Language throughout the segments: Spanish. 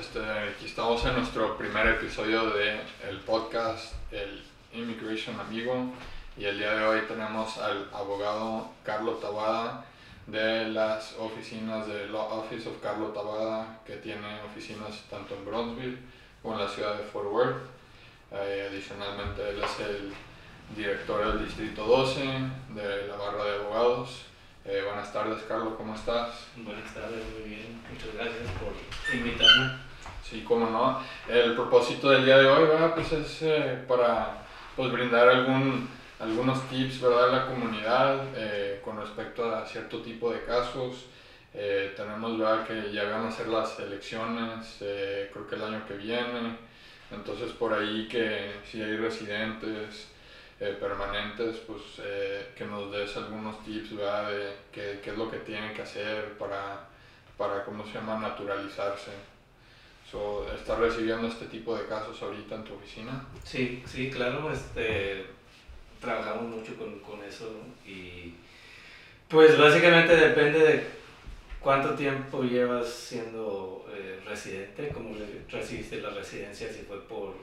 este, aquí estamos en nuestro primer episodio de el podcast El Immigration Amigo y el día de hoy tenemos al abogado Carlos Tabada de las oficinas de Law Office of Carlos Tabada que tiene oficinas tanto en Bronzeville como en la ciudad de Fort Worth. Eh, adicionalmente él es el director del Distrito 12 de la barra de abogados eh, buenas tardes, Carlos, ¿cómo estás? Buenas tardes, muy bien. Muchas gracias por invitarme. Sí, cómo no. El propósito del día de hoy, ¿verdad? Pues es eh, para pues, brindar algún, algunos tips, ¿verdad? A la comunidad eh, con respecto a cierto tipo de casos. tenemos, ¿verdad? Que ya van a ser las elecciones, creo que el año que viene. Entonces, por ahí que si hay residentes, eh, permanentes, pues eh, que nos des algunos tips, ¿verdad? De qué, qué, es lo que tienen que hacer para, para ¿cómo se llama?, naturalizarse. So, ¿Estás recibiendo este tipo de casos ahorita en tu oficina? Sí, sí, claro, este, trabajamos mucho con, con eso y pues básicamente depende de cuánto tiempo llevas siendo eh, residente, cómo recibiste la residencia, si fue por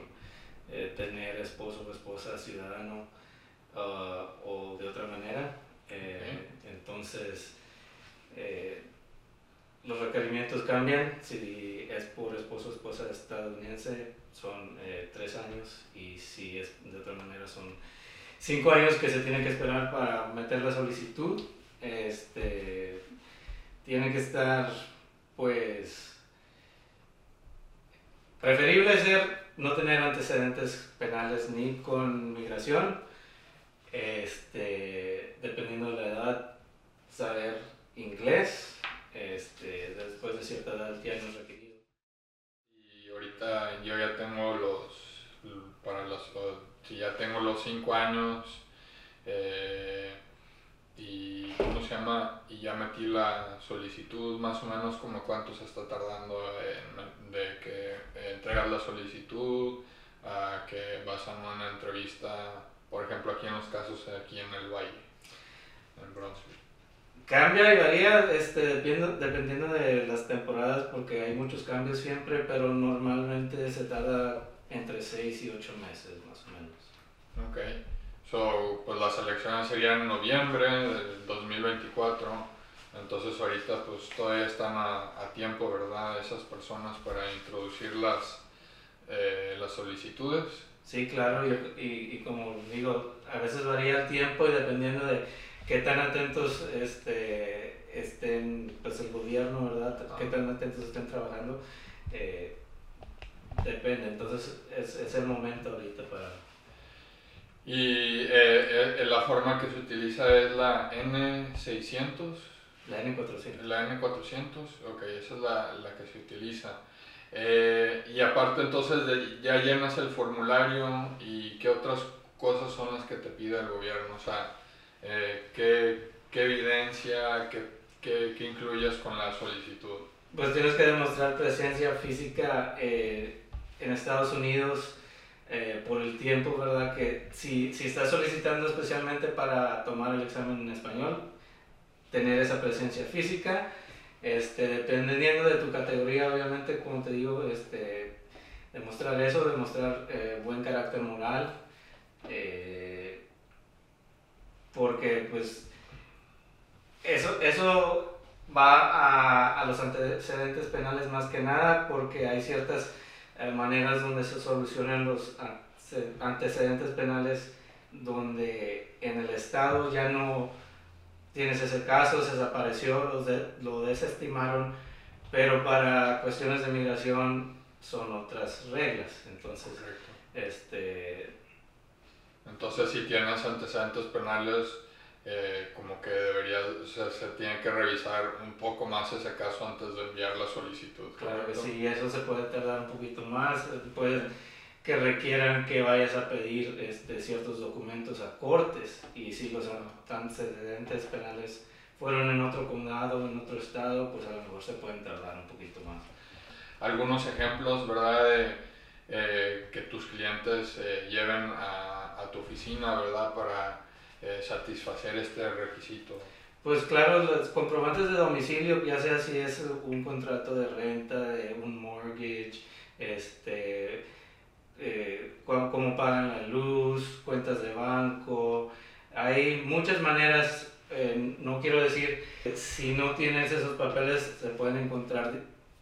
eh, tener esposo o esposa ciudadano uh, o de otra manera. Eh, entonces, los requerimientos cambian. Si es por esposo o esposa estadounidense, son tres años y si es de otra manera, son cinco años que se tienen que esperar para meter la solicitud. Este, tiene que estar, pues, preferible ser no tener antecedentes penales ni con migración, este, dependiendo de la edad, saber inglés, este, después de cierta edad ya no es requerido. Y yo ya tengo los, para los, si ya tengo los cinco años, eh, y ¿cómo se llama? Y ya metí la solicitud, más o menos como cuánto se está tardando de que entregas la solicitud a que vas a una entrevista, por ejemplo aquí en los casos aquí en el Valle, en Bronzeville. Cambia y varía este, dependiendo, dependiendo de las temporadas porque hay muchos cambios siempre, pero normalmente se tarda entre 6 y 8 meses más o menos. Okay. So, pues las elecciones serían en noviembre del 2024. Entonces ahorita pues todavía están a, a tiempo, ¿verdad? Esas personas para introducir las, eh, las solicitudes. Sí, claro, y, y, como digo, a veces varía el tiempo y dependiendo de qué tan atentos este, estén, pues el gobierno, ¿verdad? Qué tan atentos estén trabajando, eh, depende. Entonces es, es el momento ahorita para y eh, eh, la forma que se utiliza es la N600. La N400. La N400, ok, esa es la, la que se utiliza. Eh, y aparte entonces de, ya llenas el formulario y qué otras cosas son las que te pide el gobierno, o sea, qué, qué, evidencia, qué, qué, qué, incluyes con la solicitud. Pues tienes que demostrar presencia física en Estados Unidos eh, por el tiempo, ¿verdad? Que si, si estás solicitando especialmente para tomar el examen en español, tener esa presencia física, este, dependiendo de tu categoría, obviamente, como te digo, este, demostrar eso, demostrar eh, buen carácter moral, eh, porque pues eso, eso va a, a los antecedentes penales más que nada, porque hay ciertas maneras donde se solucionan los antecedentes penales donde en el Estado ya no tienes ese caso, se desapareció, lo desestimaron, pero para cuestiones de migración son otras reglas. Entonces, este... Entonces, si tienes antecedentes penales, eh, como que debería, se tiene que revisar un poco más ese caso antes de enviar la solicitud. Claro que sí, eso se puede tardar un poquito más, puede que requieran que vayas a pedir este, ciertos documentos a cortes y si los antecedentes penales fueron en otro condado, en otro estado, pues a lo mejor se pueden tardar un poquito más. Algunos ejemplos, ¿verdad? De, eh, que tus clientes eh, lleven a, a tu oficina, ¿verdad? Para eh, satisfacer este requisito? Pues claro, los comprobantes de domicilio, ya sea si es un contrato de renta, de un mortgage, este, eh, cómo pagan la luz, cuentas de banco. Hay muchas maneras, eh, no quiero decir, si no tienes esos papeles, se pueden encontrar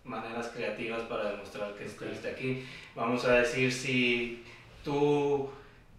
maneras creativas para demostrar que estuviste aquí. Vamos a decir si tú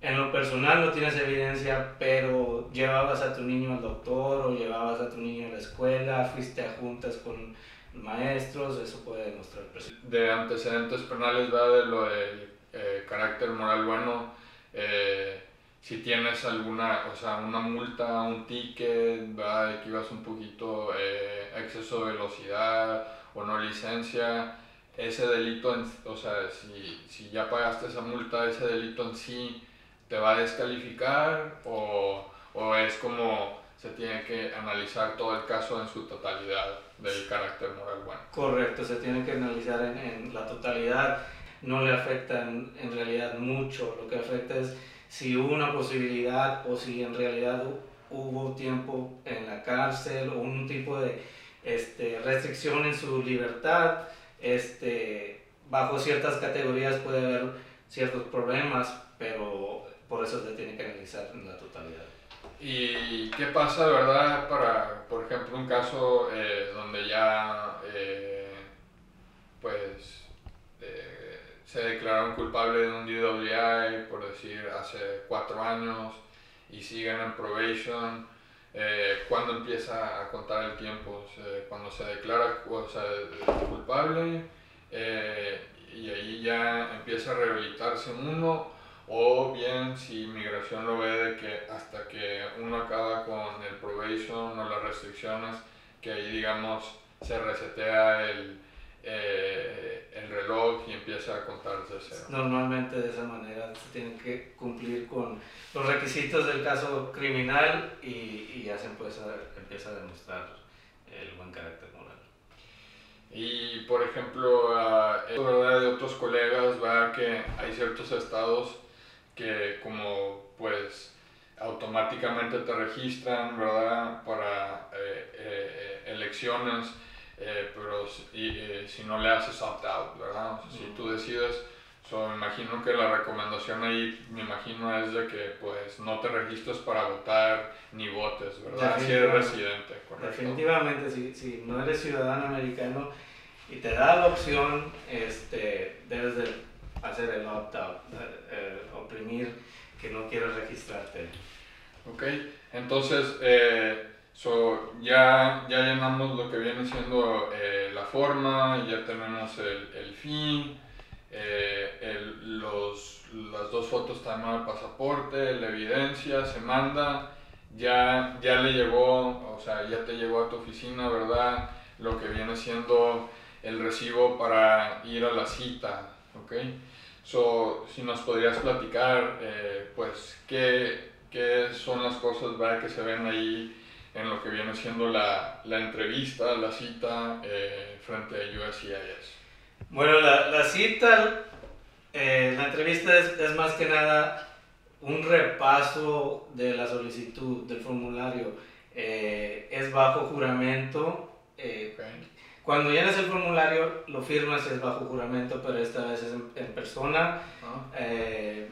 en lo personal no tienes evidencia, pero llevabas a tu niño al doctor o llevabas a tu niño a la escuela, fuiste a juntas con maestros, eso puede demostrar De antecedentes penales, va de lo del eh, carácter moral bueno, eh, si tienes alguna, o sea, una multa, un ticket, ¿verdad? de que ibas un poquito eh, exceso de velocidad o no licencia, ese delito, o sea, si, si ya pagaste esa multa, ese delito en sí te va a descalificar o, o es como se tiene que analizar todo el caso en su totalidad del carácter moral bueno. Correcto, se tiene que analizar en, en la totalidad, no le afecta en, en, realidad mucho, lo que afecta es si hubo una posibilidad o si en realidad hubo tiempo en la cárcel o un tipo de este, restricción en su libertad, este, bajo ciertas categorías puede haber ciertos problemas, pero por eso se tiene que analizar en la totalidad. ¿Y qué pasa, verdad, para, por ejemplo, un caso eh, donde ya, eh, pues, eh, se declararon culpable de un DWI, por decir, hace cuatro años, y siguen en probation, ¿cuándo empieza a contar el tiempo? cuando se declara culpable, y ahí ya empieza a rehabilitarse uno, o bien si inmigración lo ve de que hasta que uno acaba con el probation o las restricciones, que ahí digamos se resetea el, eh, el reloj y empieza a contarse cero. Normalmente de esa manera se tienen que cumplir con los requisitos del caso criminal y, y ya se empieza, empieza a demostrar el buen carácter moral. Y por ejemplo, uh, de otros colegas, va que hay ciertos estados que como pues automáticamente te registran, ¿verdad? Para eh, eh, elecciones, eh, pero y, si no le haces opt-out, ¿verdad? si tú decides, so, me imagino que la recomendación ahí, me imagino, es de que pues no te registres para votar ni votes, ¿verdad? Si eres residente, ¿correcto? Definitivamente, si, si no eres ciudadano americano y te da la opción, este, debes de hacer el opt-out, eh, oprimir que no quieres registrarte. Ok, entonces eh, so, ya, ya llenamos lo que viene siendo eh, la forma, ya tenemos el, el fin, el, los, las dos fotos también del pasaporte, la evidencia, se manda, ya, ya le llegó, o sea, ya te llegó a tu oficina, ¿verdad? Lo que viene siendo el recibo para ir a la cita, ¿ok? So, si nos podrías platicar, eh, pues, ¿qué, ¿qué, son las cosas ¿verdad? que se ven ahí en lo que viene siendo la, la entrevista, la cita eh, frente a USCIS? Bueno, la, la cita, eh, la entrevista es, es, más que nada un repaso de la solicitud del formulario. es bajo juramento. Cuando llenas el formulario, lo firmas, es bajo juramento, pero esta vez es en, persona. Ah. Eh,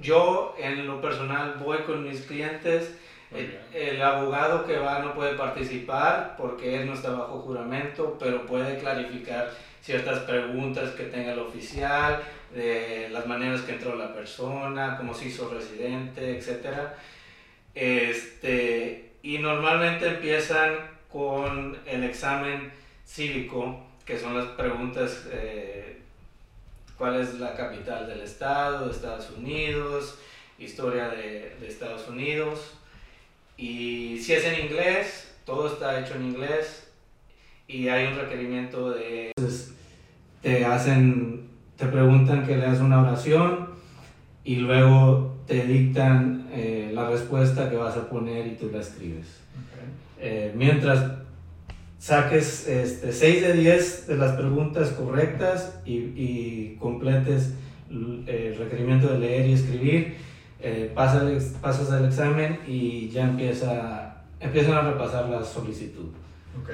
yo, en lo personal, voy con mis clientes. El, abogado que va no puede participar porque él no está bajo juramento, pero puede clarificar ciertas preguntas que tenga el oficial, de las maneras que entró la persona, cómo se hizo residente, etc. Este, y normalmente empiezan con el examen cívico, que son las preguntas, eh, ¿cuál es la capital del estado de Estados Unidos? Historia de, de, Estados Unidos. Y si es en inglés, todo está hecho en inglés y hay un requerimiento de... te hacen, te preguntan que leas una oración y luego te dictan eh, la respuesta que vas a poner y tú la escribes. Eh, mientras saques este, 6 de 10 de las preguntas correctas y, y completes el requerimiento de leer y escribir, eh, pasas, pasas el examen y ya empieza empiezan a repasar la solicitud. Ok.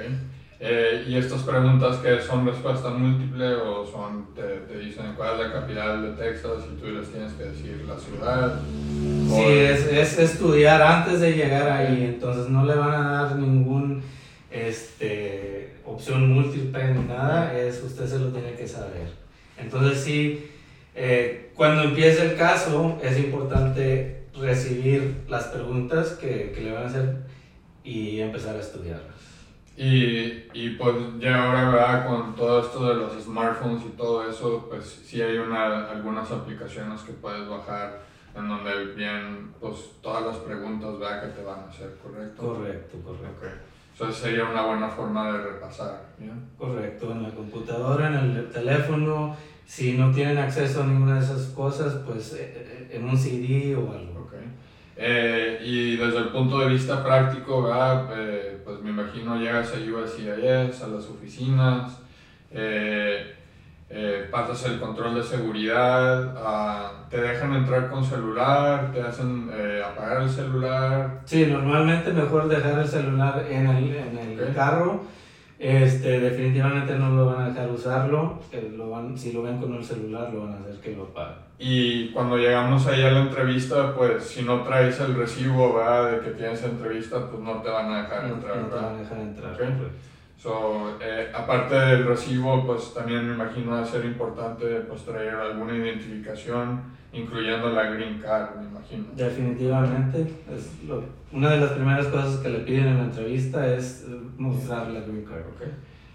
Eh, ¿Y estas preguntas que son respuesta múltiple o son, te, te, dicen cuál es la capital de Texas y tú les tienes que decir la ciudad? Sí, es, es, estudiar antes de llegar ahí, entonces no le van a dar ningún este, opción múltiple ni nada, es, usted se lo tiene que saber. Entonces sí, eh, cuando empiece el caso es importante recibir las preguntas que, que le van a hacer y empezar a estudiarlas. Y, y pues ya ahora, ¿verdad? Con todo esto de los smartphones y todo eso, pues sí hay una, algunas aplicaciones que puedes bajar en donde vienen pues, todas las preguntas ¿verdad? que te van a hacer, ¿correcto? Correcto, correcto. Okay. Entonces sería una buena forma de repasar, ¿bien? Correcto, en la computadora, en el teléfono, si no tienen acceso a ninguna de esas cosas, pues eh, eh, en un CD o algo. Okay. Eh, y desde el punto de vista práctico, ¿verdad? Eh, pues me imagino llegas a USCIS, a las oficinas, eh, eh, pasas el control de seguridad, uh, te dejan entrar con celular, te hacen eh, apagar el celular. Sí, normalmente mejor dejar el celular en el, en el okay. carro. Este, definitivamente no lo van a dejar usarlo. Lo van, si lo ven con el celular, lo van a hacer que lo apaguen. Y cuando llegamos ahí a la entrevista, pues si no traes el recibo ¿verdad? de que tienes entrevista, pues no te van a dejar no, entrar. No te van a dejar entrar. Okay. So, eh, aparte del recibo, pues también me imagino va a ser importante pues, traer alguna identificación, incluyendo la Green Card, me imagino. Definitivamente. Es lo, una de las primeras cosas que le piden en la entrevista es mostrar la Green Card. Okay.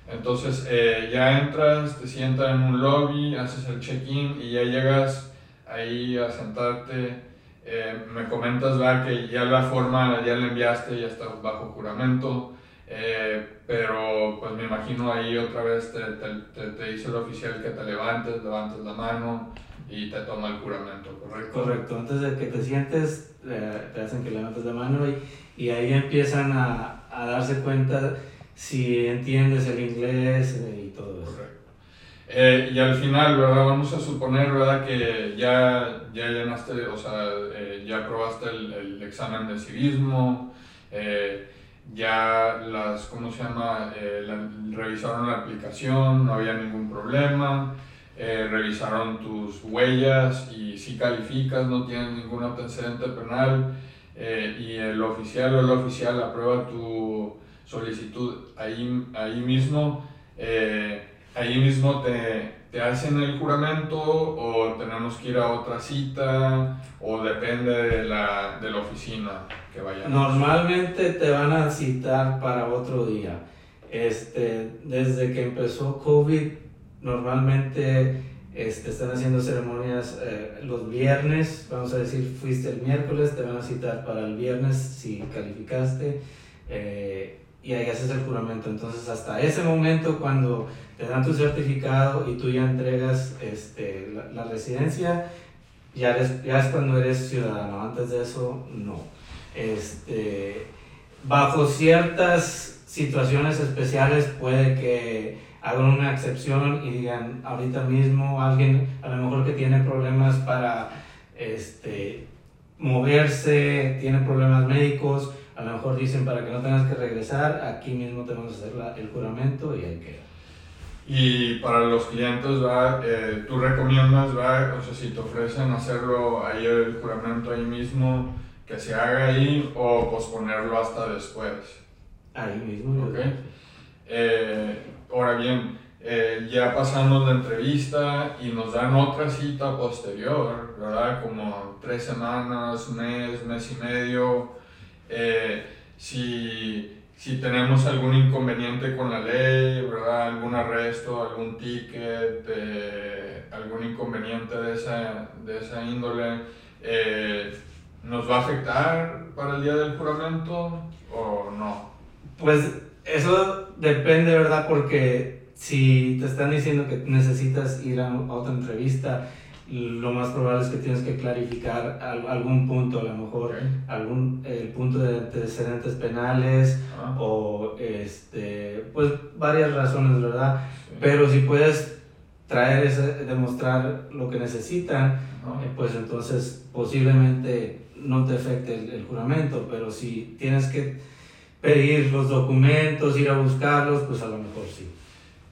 Entonces, eh, ya entras, te sientas en un lobby, haces el check-in y ya llegas ahí a sentarte. Eh, me comentas ¿verdad? que ya la forma ya la enviaste, ya está bajo juramento. Eh, pero pues me imagino ahí otra vez te, te, te, te, dice el oficial que te levantes, levantes la mano y te toma el juramento, ¿correcto? Correcto, antes de que te sientes eh, te hacen que levantes la mano y, y ahí empiezan a, a, darse cuenta si entiendes el inglés y todo eso. Correcto. Eh, y al final, ¿verdad? Vamos a suponer, ¿verdad? Que ya, ya llenaste, o sea, eh, ya aprobaste el, el, examen de civismo, eh, ya las, ¿cómo se llama? Eh, revisaron la aplicación, no había ningún problema, eh, revisaron tus huellas y si calificas, no tienes ningún antecedente penal eh, y el oficial o el oficial aprueba tu solicitud ahí, ahí mismo, ahí mismo te, te hacen el juramento o tenemos que ir a otra cita o depende de la, de la oficina que vayamos. Normalmente te van a citar para otro día. Este, desde que empezó COVID, normalmente este, están haciendo ceremonias eh, los viernes, vamos a decir, fuiste el miércoles, te van a citar para el viernes si calificaste. Eh, y ahí haces el juramento. Entonces, hasta ese momento, cuando te dan tu certificado y tú ya entregas este, la, residencia, ya, eres, ya es cuando eres ciudadano. Antes de eso, no. Este, bajo ciertas situaciones especiales puede que hagan una excepción y digan, ahorita mismo alguien, a lo mejor que tiene problemas para este, moverse, tiene problemas médicos, a lo mejor dicen para que no tengas que regresar, aquí mismo te vamos a hacer la, el juramento y ahí queda. Y para los clientes, ¿va? Eh, tú recomiendas, ¿va? o sea, si te ofrecen hacerlo ahí el juramento ahí mismo, que se haga ahí o posponerlo hasta después. Ahí mismo. Ok. Eh, ahora bien, eh, ya pasamos la entrevista y nos dan otra cita posterior, ¿verdad? Como tres semanas, mes, mes y medio. Eh, si, si tenemos algún inconveniente con la ley, ¿verdad? Algún arresto, algún ticket, eh, algún inconveniente de esa, de esa índole, eh, ¿nos va a afectar para el día del juramento o no? Pues eso depende, ¿verdad? Porque si te están diciendo que necesitas ir a, a otra entrevista, lo más probable es que tienes que clarificar algún punto, a lo mejor okay. algún el punto de antecedentes penales ah. o este pues varias razones, ¿verdad? Sí. Pero si puedes traer ese, demostrar lo que necesitan, ah. eh, pues entonces posiblemente no te afecte el, el, juramento, pero si tienes que pedir los documentos, ir a buscarlos, pues a lo mejor sí.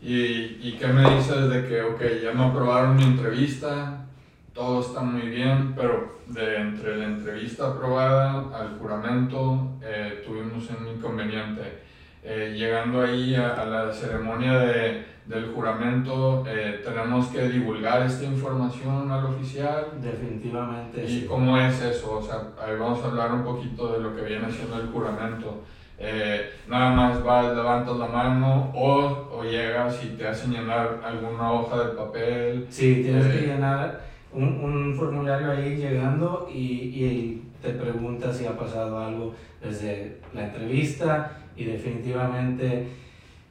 ¿Y, y qué me dices de que, ok, ya me aprobaron mi entrevista, todo está muy bien, pero de entre la entrevista aprobada al juramento eh, tuvimos un inconveniente. Eh, llegando ahí a, la ceremonia de, del juramento, eh, tenemos que divulgar esta información al oficial. Definitivamente. ¿Y cómo es eso? O sea, ahí vamos a hablar un poquito de lo que viene siendo el juramento. Nada más vas, levantas la mano o, o, llegas y te hacen llenar alguna hoja de papel. Sí, tienes que llenar un, un, formulario ahí llegando y, y te pregunta si ha pasado algo desde la entrevista y definitivamente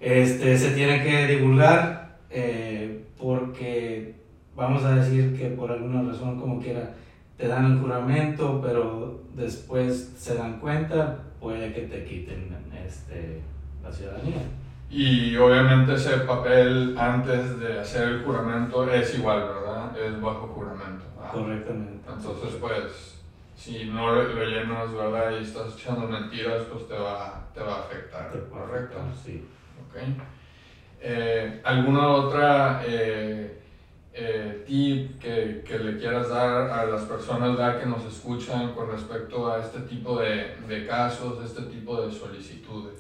este, se tiene que divulgar eh, porque vamos a decir que por alguna razón como quiera te dan el juramento pero después se dan cuenta puede que te quiten este, la ciudadanía. Y obviamente ese papel antes de hacer el juramento es igual, ¿verdad? Es bajo juramento. Correctamente. Entonces, pues, si no lo, llenas, ¿verdad? Y estás echando mentiras, pues te va, te va a afectar, ¿correcto? Sí. Ok. Eh, ¿Alguna otra eh, eh, tip que, que, le quieras dar a las personas ¿verdad? que nos escuchan con respecto a este tipo de, de casos, este tipo de solicitudes?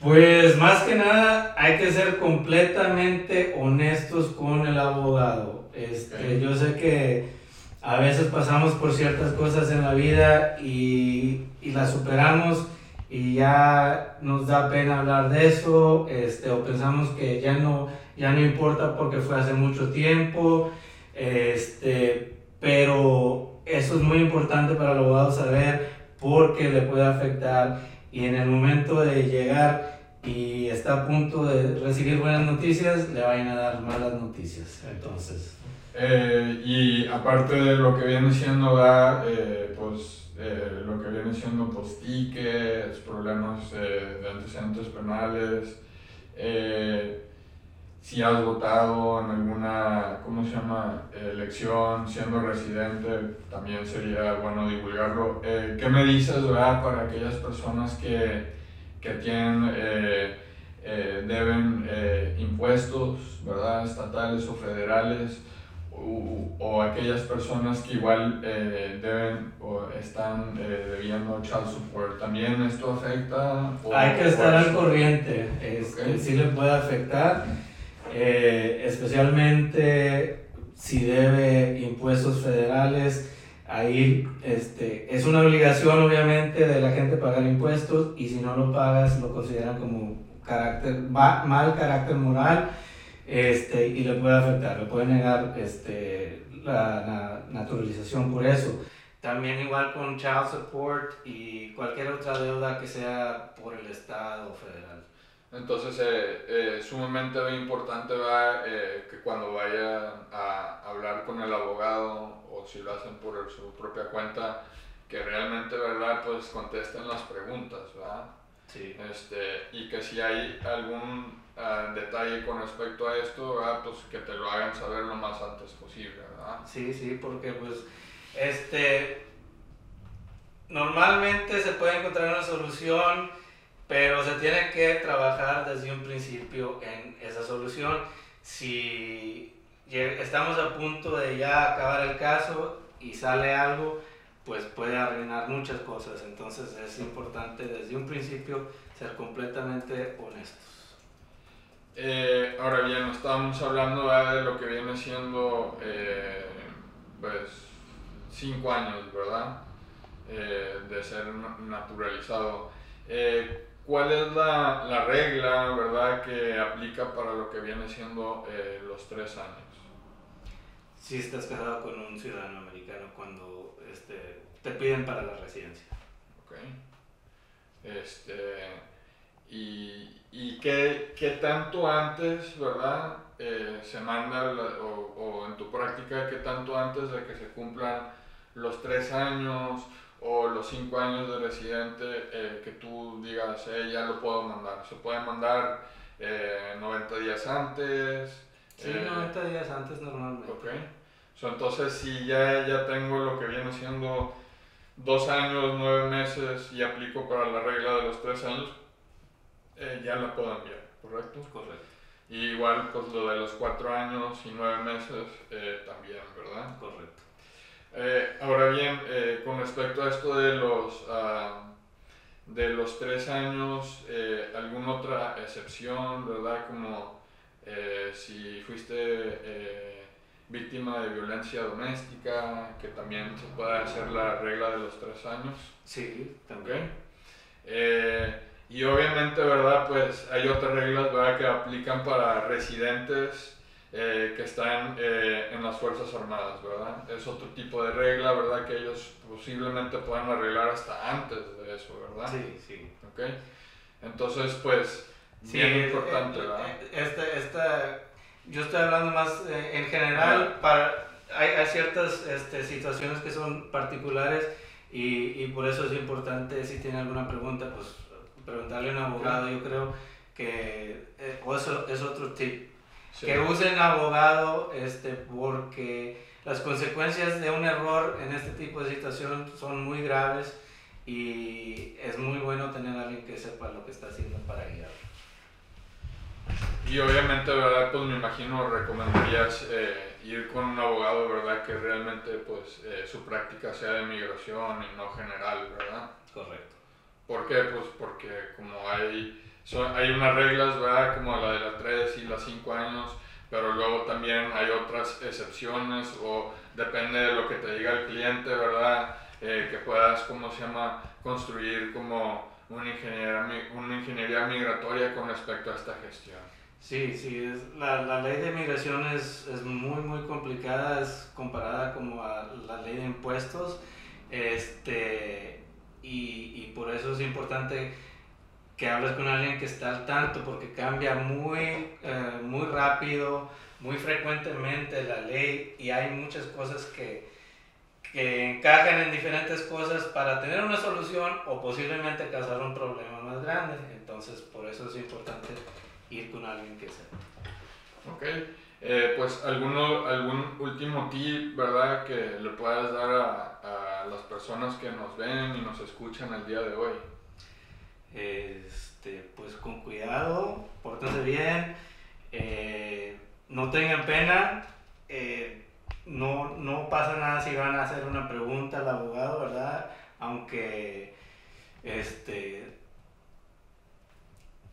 Pues más que nada hay que ser completamente honestos con el abogado. Este, Yo sé que a veces pasamos por ciertas cosas en la vida y, y las superamos y ya nos da pena hablar de eso este, o pensamos que ya no, ya no importa porque fue hace mucho tiempo. Este, pero eso es muy importante para el abogado saber porque le puede afectar y en el momento de llegar y está a punto de recibir buenas noticias, le vayan a dar malas noticias. Entonces. Eh, y aparte de lo que viene siendo, eh, pues eh, lo que viene siendo pues, problemas de antecedentes penales, si has votado en alguna, ¿cómo se llama?, elección, siendo residente, también sería bueno divulgarlo. ¿Qué me dices, verdad, para aquellas personas que que tienen, eh, eh, deben eh, impuestos, ¿verdad? Estatales o federales, o, aquellas personas que igual deben o están debiendo child support. ¿También esto afecta? Hay que estar al corriente, este, sí le puede afectar, especialmente si debe impuestos federales ahí este, es una obligación obviamente de la gente pagar impuestos y si no lo pagas lo consideran como carácter, mal carácter moral este, y le puede afectar, le puede negar este, la, naturalización por eso. También igual con child support y cualquier otra deuda que sea por el Estado federal. Entonces, eh, eh, sumamente importante va eh, que cuando vaya a hablar con el abogado o si lo hacen por su propia cuenta, que realmente, ¿verdad? Pues contesten las preguntas, ¿verdad? Sí. Este, y que si hay algún ah, detalle con respecto a esto, ¿verdad? Pues que te lo hagan saber lo más antes posible, ¿verdad? Sí, sí, porque pues, este, normalmente se puede encontrar una solución pero se tiene que trabajar desde un principio en esa solución. Si estamos a punto de ya acabar el caso y sale algo, pues puede arruinar muchas cosas. Entonces es importante desde un principio ser completamente honestos. Eh, ahora bien, estamos hablando de lo que viene siendo eh, pues cinco años, ¿verdad? Eh, de ser naturalizado. ¿Cuál es la, la, regla, verdad, que aplica para lo que viene siendo eh, los tres años? Si estás casado con un ciudadano americano cuando este, te piden para la residencia. Ok. Este, y, y qué, qué, tanto antes, ¿verdad? Eh, se manda, o, o en tu práctica, qué tanto antes de que se cumplan los tres años o los cinco años de residente eh, que tú digas, eh, ya lo puedo mandar. Se puede mandar eh, 90 días antes. Sí, 90 eh, días antes normalmente. Ok. entonces, si ya, ya tengo lo que viene siendo dos años, nueve meses y aplico para la regla de los tres años, eh, ya la puedo enviar, ¿correcto? Correcto. Y igual, pues lo de los cuatro años y nueve meses eh, también, ¿verdad? Correcto. Eh, ahora bien, eh, con respecto a esto de los, ah, de los tres años, eh, ¿alguna otra excepción, verdad? Como eh, si fuiste eh, víctima de violencia doméstica, que también se puede hacer la regla de los tres años. Sí, también. Eh, y obviamente, ¿verdad? Pues hay otras reglas, ¿verdad? Que aplican para residentes eh, que están eh, en las Fuerzas Armadas, ¿verdad? Es otro tipo de regla, ¿verdad? Que ellos posiblemente puedan arreglar hasta antes de eso, ¿verdad? Sí, sí. ¿Ok? Entonces, pues, Sí, bien eh, importante, eh, ¿verdad? eh, Esta, esta, yo estoy hablando más eh, en general, para, hay, hay ciertas este, situaciones que son particulares y, y por eso es importante, si tiene alguna pregunta, pues preguntarle a un abogado, yo creo que, o eso es otro tip, Sí. que usen abogado este, porque las consecuencias de un error en este tipo de situación son muy graves y es muy bueno tener a alguien que sepa lo que está haciendo para guiar. Y obviamente, ¿verdad? Pues me imagino recomendarías eh, ir con un abogado, ¿verdad? Que realmente, pues, eh, su práctica sea de migración y no general, ¿verdad? Correcto. ¿Por qué? Pues porque como hay, son, hay unas reglas, ¿verdad? Como la de las 3 y las 5 años, pero luego también hay otras excepciones o depende de lo que te diga el cliente, ¿verdad? Eh, que puedas, ¿cómo se llama? Construir como una ingeniería, una ingeniería migratoria con respecto a esta gestión. Sí, sí, es, la, la ley de migración es, es muy, muy complicada, es comparada como a la ley de impuestos, este, y, y por eso es importante que hables con alguien que está al tanto, porque cambia muy, eh, muy rápido, muy frecuentemente la ley, y hay muchas cosas que, que encajan en diferentes cosas para tener una solución o posiblemente causar un problema más grande, entonces por eso es importante ir con alguien que sepa. Ok, eh, pues alguno, algún último tip, ¿verdad? Que le puedas dar a, a las personas que nos ven y nos escuchan el día de hoy. Este, pues con cuidado, pórtense bien, eh, no tengan pena, eh, no, no pasa nada si van a hacer una pregunta al abogado, ¿verdad? Aunque este,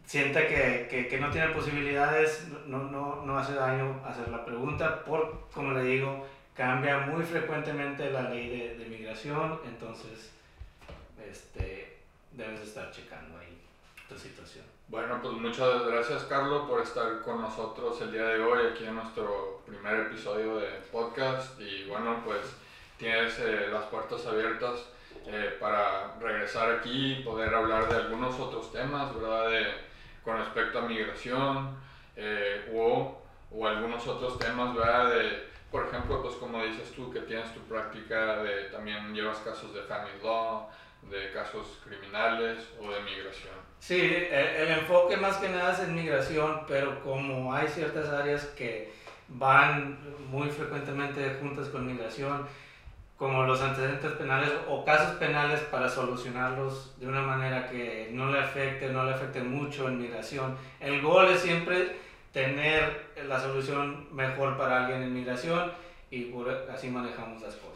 sienta que, que, que no tiene posibilidades, no, no, no hace daño hacer la pregunta, por, como le digo, cambia muy frecuentemente la ley de, de migración, entonces este, debes estar checando ahí tu situación. Bueno, pues muchas gracias Carlos por estar con nosotros el día de hoy aquí en nuestro primer episodio de podcast y bueno, pues tienes eh, las puertas abiertas eh, para regresar aquí y poder hablar de algunos otros temas, ¿verdad? De, con respecto a migración eh, o, o algunos otros temas, ¿verdad? De, por ejemplo, pues como dices tú que tienes tu práctica de también llevas casos de family law, de casos criminales o de migración. Sí, el, el enfoque más que nada es en migración, pero como hay ciertas áreas que van muy frecuentemente juntas con migración, como los antecedentes penales o casos penales para solucionarlos de una manera que no le afecte, no le afecte mucho en migración. El gol es siempre tener la solución mejor para alguien en migración y por, así manejamos las cosas.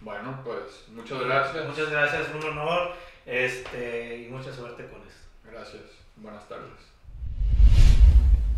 Bueno, pues muchas gracias. Muchas gracias, un honor este, y mucha suerte con esto. Gracias. Buenas tardes.